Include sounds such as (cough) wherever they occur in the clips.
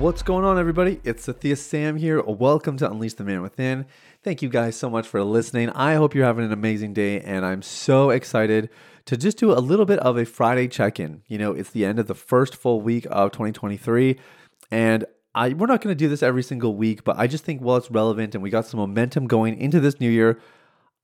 What's going on, everybody? It's Sathiya Sam here. Welcome to Unleash the Man Within. Thank you guys so much for listening. I hope you're having an amazing day, and I'm so excited to just do a little bit of a Friday check in. You know, it's the end of the first full week of 2023, and I, we're not going to do this every single week, but I just think while it's relevant and we got some momentum going into this new year,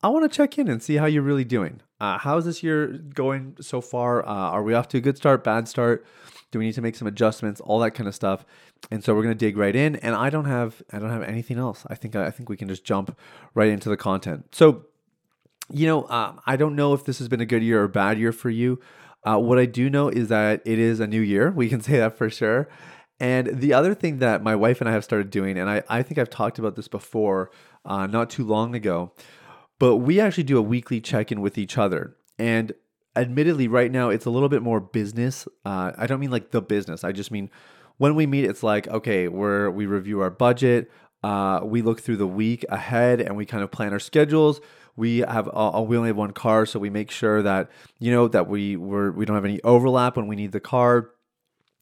I want to check in and see how you're really doing. Uh, how's this year going so far? Uh, are we off to a good start, bad start? Do we need to make some adjustments? All that kind of stuff. And so we're gonna dig right in. And I don't have I don't have anything else. I think I think we can just jump right into the content. So, you know, um, I don't know if this has been a good year or bad year for you. Uh, what I do know is that it is a new year. We can (laughs) say that for sure. And the other thing that my wife and I have started doing, and I, I think I've talked about this before, uh, not too long ago, but we actually do a weekly check in with each other. And admittedly, right now it's a little bit more business. Uh, I don't mean like the business. I just mean when we meet, it's like okay, we're we review our budget. Uh, we look through the week ahead and we kind of plan our schedules. We have uh, we only have one car, so we make sure that you know that we we don't have any overlap when we need the car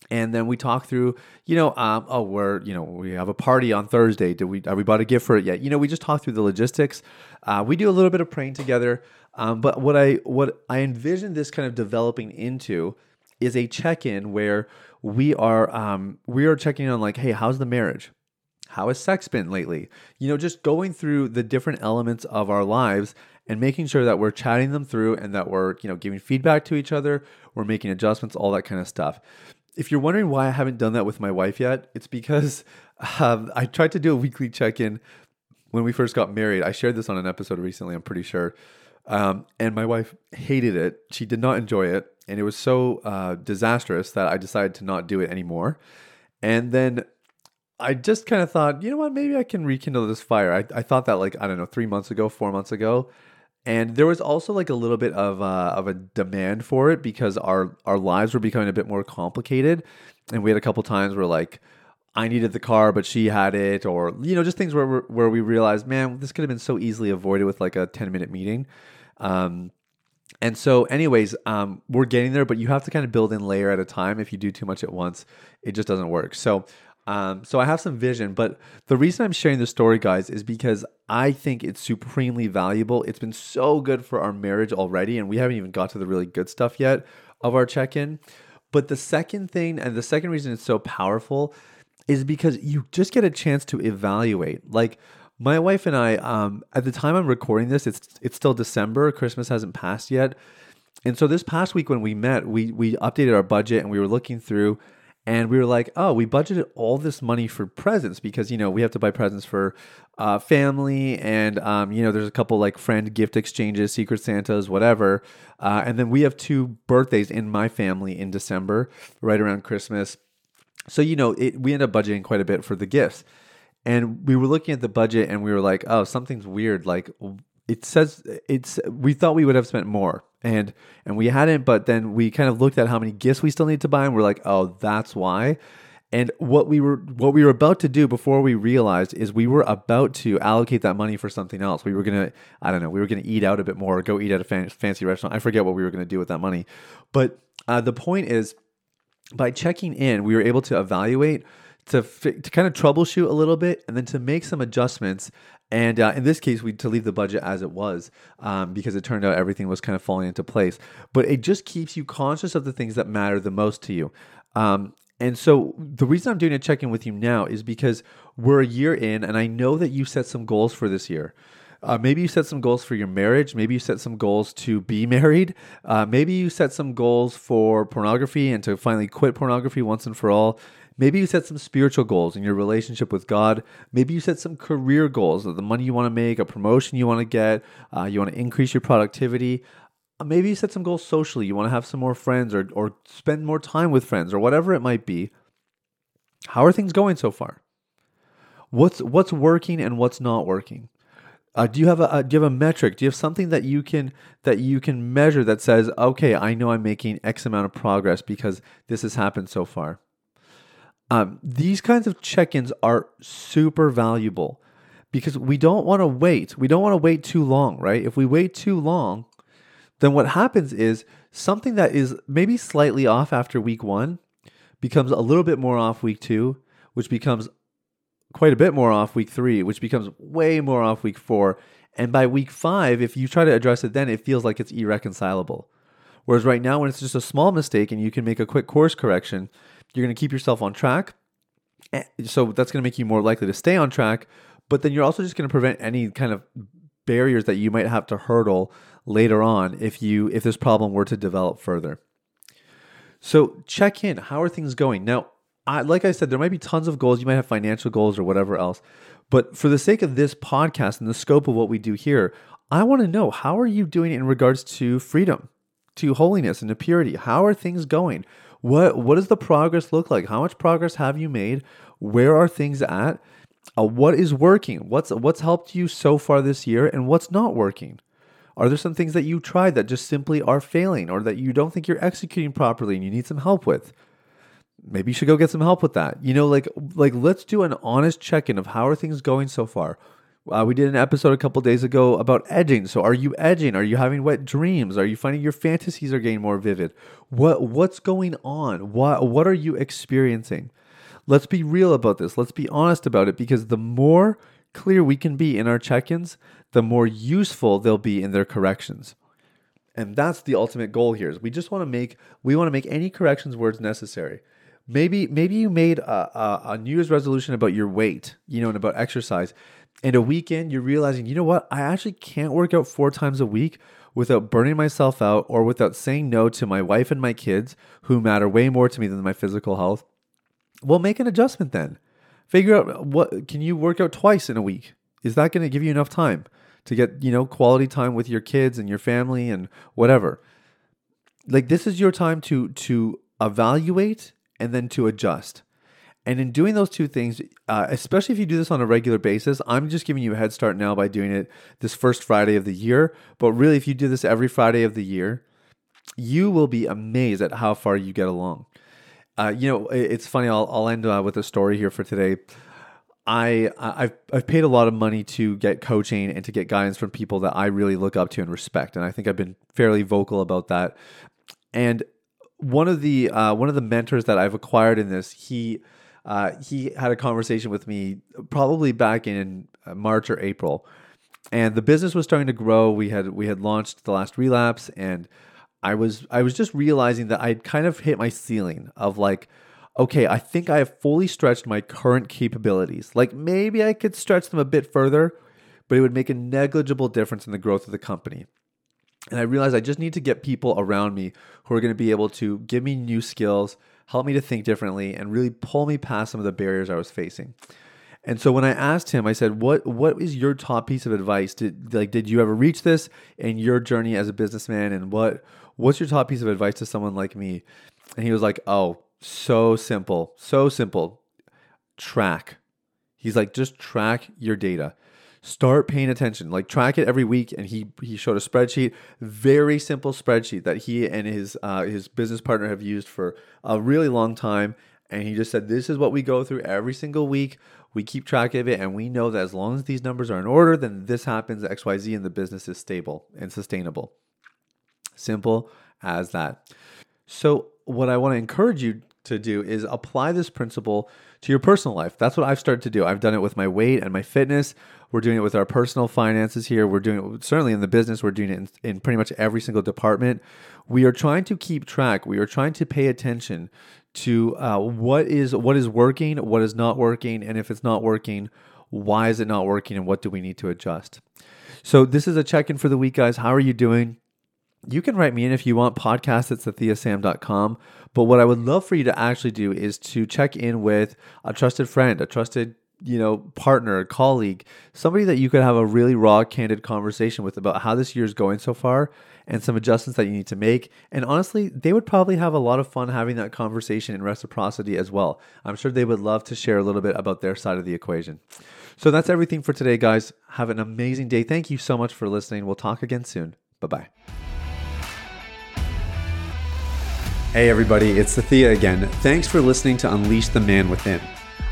and then we talk through you know um, oh we're you know we have a party on thursday do we are we bought a gift for it yet you know we just talk through the logistics uh, we do a little bit of praying together um, but what i what i envision this kind of developing into is a check-in where we are um, we are checking on like hey how's the marriage how has sex been lately you know just going through the different elements of our lives and making sure that we're chatting them through and that we're you know giving feedback to each other we're making adjustments all that kind of stuff if you're wondering why I haven't done that with my wife yet, it's because (laughs) um, I tried to do a weekly check in when we first got married. I shared this on an episode recently, I'm pretty sure. Um, and my wife hated it. She did not enjoy it. And it was so uh, disastrous that I decided to not do it anymore. And then I just kind of thought, you know what, maybe I can rekindle this fire. I, I thought that like, I don't know, three months ago, four months ago. And there was also like a little bit of uh, of a demand for it because our our lives were becoming a bit more complicated, and we had a couple times where like I needed the car but she had it, or you know just things where where we realized, man, this could have been so easily avoided with like a ten minute meeting. Um, and so, anyways, um, we're getting there, but you have to kind of build in layer at a time. If you do too much at once, it just doesn't work. So um, so I have some vision, but the reason I'm sharing this story, guys, is because I think it's supremely valuable. It's been so good for our marriage already, and we haven't even got to the really good stuff yet of our check-in. But the second thing, and the second reason it's so powerful, is because you just get a chance to evaluate. Like my wife and I, um, at the time I'm recording this, it's it's still December. Christmas hasn't passed yet, and so this past week when we met, we we updated our budget and we were looking through and we were like, oh, we budgeted all this money for presents because you know we have to buy presents for uh, family, and um, you know there's a couple like friend gift exchanges, Secret Santas, whatever, uh, and then we have two birthdays in my family in December, right around Christmas. So you know it, we end up budgeting quite a bit for the gifts, and we were looking at the budget and we were like, oh, something's weird. Like it says it's we thought we would have spent more and and we hadn't but then we kind of looked at how many gifts we still need to buy and we're like oh that's why. And what we were what we were about to do before we realized is we were about to allocate that money for something else. We were gonna i don't know we were gonna eat out a bit more go eat at a fan, fancy restaurant. I forget what we were gonna do with that money. But uh, the point is by checking in we were able to evaluate to, to kind of troubleshoot a little bit and then to make some adjustments and uh, in this case, we to leave the budget as it was um, because it turned out everything was kind of falling into place. But it just keeps you conscious of the things that matter the most to you. Um, and so the reason I'm doing a check in with you now is because we're a year in, and I know that you set some goals for this year. Uh, maybe you set some goals for your marriage. Maybe you set some goals to be (laughs) married. Uh, maybe you set some goals for pornography and to finally quit pornography once and for all. Maybe you set some spiritual goals in your relationship with God. Maybe you set some career goals, the money you want to make, a promotion you want to get, uh, you want to increase your productivity. Uh, maybe you set some goals socially. You want to have some more friends or, or spend more time with friends or whatever it might be. How are things going so far? What's what's working and what's not working? Uh, do you have a, a do you have a metric? Do you have something that you can that you can measure that says, okay, I know I'm making X amount of progress because this has happened so far? Um, these kinds of check-ins are super valuable because we don't want to wait. We don't want to wait too long, right? If we wait too long, then what happens is something that is maybe slightly off after week one becomes a little bit more off week two, which becomes quite a bit more off week three, which becomes way more off week four. And by week five, if you try to address it then, it feels like it's irreconcilable. Whereas right now, when it's just a small mistake and you can make a quick course correction, you're going to keep yourself on track. Eh, so that's going to make you more likely to stay on track. But then you're also just going to prevent any kind of barriers that you might have to hurdle later on if you if this problem were to develop further. So check in. How are things going? Now, I, like I said, there might be tons of goals. You might have financial goals or whatever else. But for the sake of this podcast and the scope of what we do here, I want to know how are you doing in regards to freedom, to holiness, and to purity? How are things going? What what does the progress look like? How much progress have you made? Where are things at? Uh, what is working? What's what's helped you so far this year, and what's not working? Are there some things that you tried that just simply are failing, or that you don't think you're executing properly and you need some help with? Maybe you should go get some help with that. You know, like like let's do an honest check-in of how are things going so far. Uh, we did an episode a couple days ago about edging. So, are you edging? Are you having wet dreams? Are you finding your fantasies are getting more vivid? What what's going on? What what are you experiencing? Let's be real about this. Let's be honest about it because the more clear we can be in our check-ins, the more useful they'll be in their corrections. And that's the ultimate goal here. Is we just want to make we want to make any corrections where it's necessary maybe maybe you made a, a, a New Year's resolution about your weight, you know, and about exercise. And a weekend, you're realizing, you know what? I actually can't work out four times a week without burning myself out or without saying no to my wife and my kids, who matter way more to me than my physical health. Well, make an adjustment then. Figure out what can you work out twice in a week? Is that going to give you enough time to get, you know, quality time with your kids and your family and whatever? Like this is your time to to evaluate and then to adjust. And in doing those two things, uh, especially if you do this on a regular basis, I'm just giving you a head start now by doing it this first Friday of the year. But really, if you do this every Friday of the year, you will be amazed at how far you get along. Uh, you know, it's funny. I'll, I'll end uh, with a story here for today. I I've I've paid a lot of money to get coaching and to get guidance from people that I really look up to and respect, and I think I've been fairly vocal about that. And one of the uh, one of the mentors that I've acquired in this, he uh, he had a conversation with me probably back in uh, March or April, and the business was starting to grow. We had we had launched the last relapse, and I was I was just realizing that I'd kind of hit my ceiling of like, okay, I think I have fully stretched my current capabilities. Like maybe I could stretch them a bit further, but it would make a negligible difference in the growth of the company. And I realized I just need to get people around me who are going to be able to give me new skills, help me to think differently, and really pull me past some of the barriers I was facing. And so when I asked him, I said, "What what is your top piece of advice? Did like did you ever reach this in your journey as a businessman? And what what's your top piece of advice to someone like me?" And he was like, "Oh, so simple, so simple. Track." He's like, "Just track your data." Start paying attention like track it every week and he he showed a spreadsheet very simple spreadsheet that he and his uh, his business partner have used for a really long time and he just said this is what we go through every single week we keep track of it and we know that as long as these numbers are in order then this happens xyz and the business is stable and sustainable simple as that so what i want to encourage you to do is apply this principle to your personal life. That's what I've started to do. I've done it with my weight and my fitness. We're doing it with our personal finances here. We're doing it certainly in the business. We're doing it in, in pretty much every single department. We are trying to keep track. We are trying to pay attention to uh, what is what is working, what is not working, and if it's not working, why is it not working, and what do we need to adjust. So this is a check-in for the week, guys. How are you doing? you can write me in if you want podcast at sathiyasam.com but what i would love for you to actually do is to check in with a trusted friend a trusted you know partner colleague somebody that you could have a really raw candid conversation with about how this year is going so far and some adjustments that you need to make. And honestly, they would probably have a lot of fun having that conversation in reciprocity as well. I'm sure they would love to share a little bit about their side of the equation. So that's everything for today, guys. Have an amazing day. Thank you so much for listening. We'll talk again soon. Bye bye. Hey, everybody, it's Sathiya again. Thanks for listening to Unleash the Man Within.